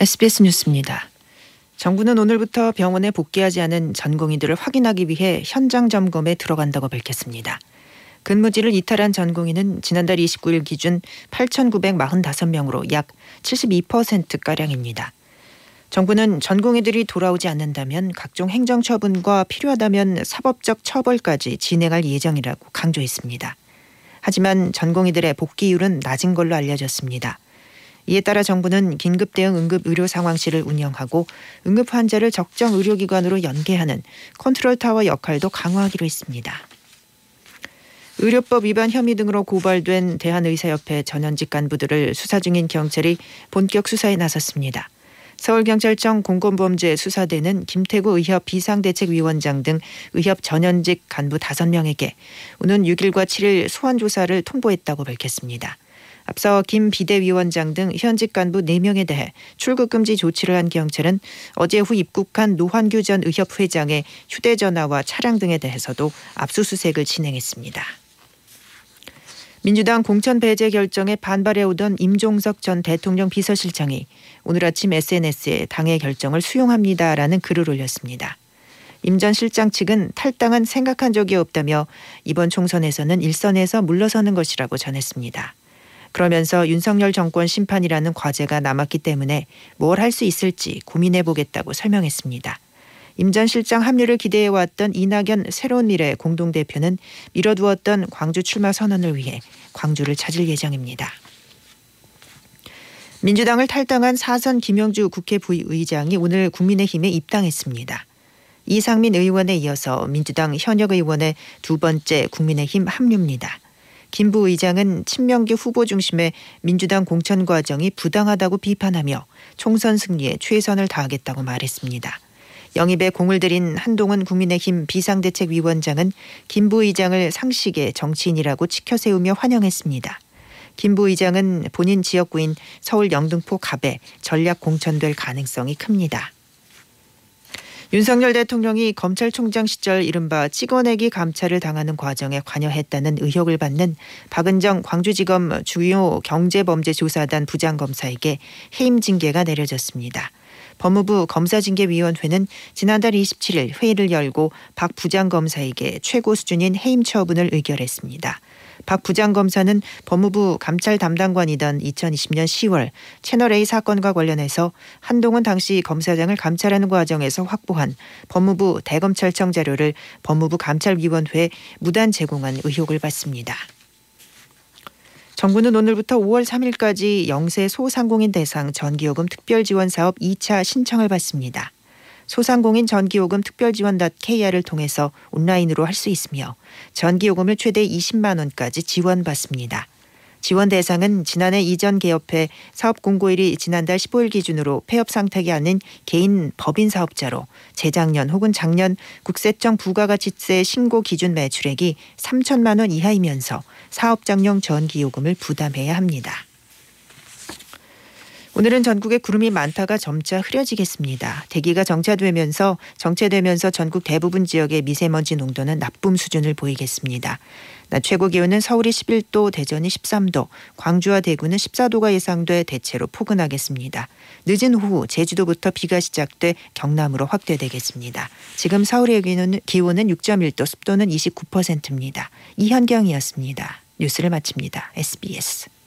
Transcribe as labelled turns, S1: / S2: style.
S1: SBS 뉴스입니다. 정부는 오늘부터 병원에 복귀하지 않은 전공의들을 확인하기 위해 현장 점검에 들어간다고 밝혔습니다. 근무지를 이탈한 전공의는 지난달 29일 기준 8,945명으로 약 72%가량입니다. 정부는 전공의들이 돌아오지 않는다면 각종 행정처분과 필요하다면 사법적 처벌까지 진행할 예정이라고 강조했습니다. 하지만 전공의들의 복귀율은 낮은 걸로 알려졌습니다. 이에 따라 정부는 긴급 대응 응급 의료 상황실을 운영하고 응급 환자를 적정 의료기관으로 연계하는 컨트롤 타워 역할도 강화하기로 했습니다. 의료법 위반 혐의 등으로 고발된 대한의사협회 전현직 간부들을 수사 중인 경찰이 본격 수사에 나섰습니다. 서울경찰청 공공범죄 수사대는 김택우 의협 비상대책위원장 등 의협 전현직 간부 5명에게 오는 6일과 7일 소환 조사를 통보했다고 밝혔습니다. 앞서 김 비대위원장 등 현직 간부 4명에 대해 출국 금지 조치를 한 경찰은 어제 후 입국한 노환규 전 의협 회장의 휴대전화와 차량 등에 대해서도 압수수색을 진행했습니다. 민주당 공천 배제 결정에 반발해오던 임종석 전 대통령 비서실장이 오늘 아침 SNS에 당의 결정을 수용합니다라는 글을 올렸습니다. 임 전 실장 측은 탈당은 생각한 적이 없다며 이번 총선에서는 일선에서 물러서는 것이라고 전했습니다. 그러면서 윤석열 정권 심판이라는 과제가 남았기 때문에 뭘 할 수 있을지 고민해 보겠다고 설명했습니다. 임 전 실장 합류를 기대해왔던 이낙연 새로운 미래 공동대표는 미뤄두었던 광주 출마 선언을 위해 광주를 찾을 예정입니다. 민주당을 탈당한 사선 김영주 국회 부의장이 오늘 국민의힘에 입당했습니다. 이상민 의원에 이어서 민주당 현역 의원의 두 번째 국민의힘 합류입니다. 김 부 의장은 친명계 후보 중심의 민주당 공천 과정이 부당하다고 비판하며 총선 승리에 최선을 다하겠다고 말했습니다. 영입에 공을 들인 한동훈 국민의힘 비상대책위원장은 김 부 의장을 상식의 정치인이라고 치켜 세우며 환영했습니다. 김 부 의장은 본인 지역구인 서울 영등포 갑에 전략 공천될 가능성이 큽니다. 윤석열 대통령이 검찰총장 시절 이른바 찍어내기 감찰을 당하는 과정에 관여했다는 의혹을 받는 박은정 광주지검 주요 경제범죄조사단 부장검사에게 해임 징계가 내려졌습니다. 법무부 검사징계위원회는 지난달 27일 회의를 열고 박 부장검사에게 최고 수준인 해임 처분을 의결했습니다. 박 부장검사는 법무부 감찰 담당관이던 2020년 10월 채널A 사건과 관련해서 한동훈 당시 검사장을 감찰하는 과정에서 확보한 법무부 대검찰청 자료를 법무부 감찰위원회에 무단 제공한 의혹을 받습니다. 정부는 오늘부터 5월 3일까지 영세 소상공인 대상 전기요금 특별지원 사업 2차 신청을 받습니다. 소상공인 전기요금 특별지원.kr을 통해서 온라인으로 할 수 있으며 전기요금을 최대 20만 원까지 지원받습니다. 지원 대상은 지난해 이전 개업해 사업 공고일이 지난달 15일 기준으로 폐업 상태가 아닌 개인 법인 사업자로 재작년 혹은 작년 국세청 부가가치세 신고 기준 매출액이 3천만 원 이하이면서 사업장용 전기요금을 부담해야 합니다. 오늘은 전국에 구름이 많다가 점차 흐려지겠습니다. 대기가 정차되면서 정체되면서 전국 대부분 지역의 미세먼지 농도는 나쁨 수준을 보이겠습니다. 낮 최고 기온은 서울이 11도, 대전이 13도, 광주와 대구는 14도가 예상돼 대체로 포근하겠습니다. 늦은 오후 제주도부터 비가 시작돼 경남으로 확대되겠습니다. 지금 서울의 기온은, 기온은 6.1도, 습도는 29%입니다. 이현경이었습니다. 뉴스를 마칩니다. SBS.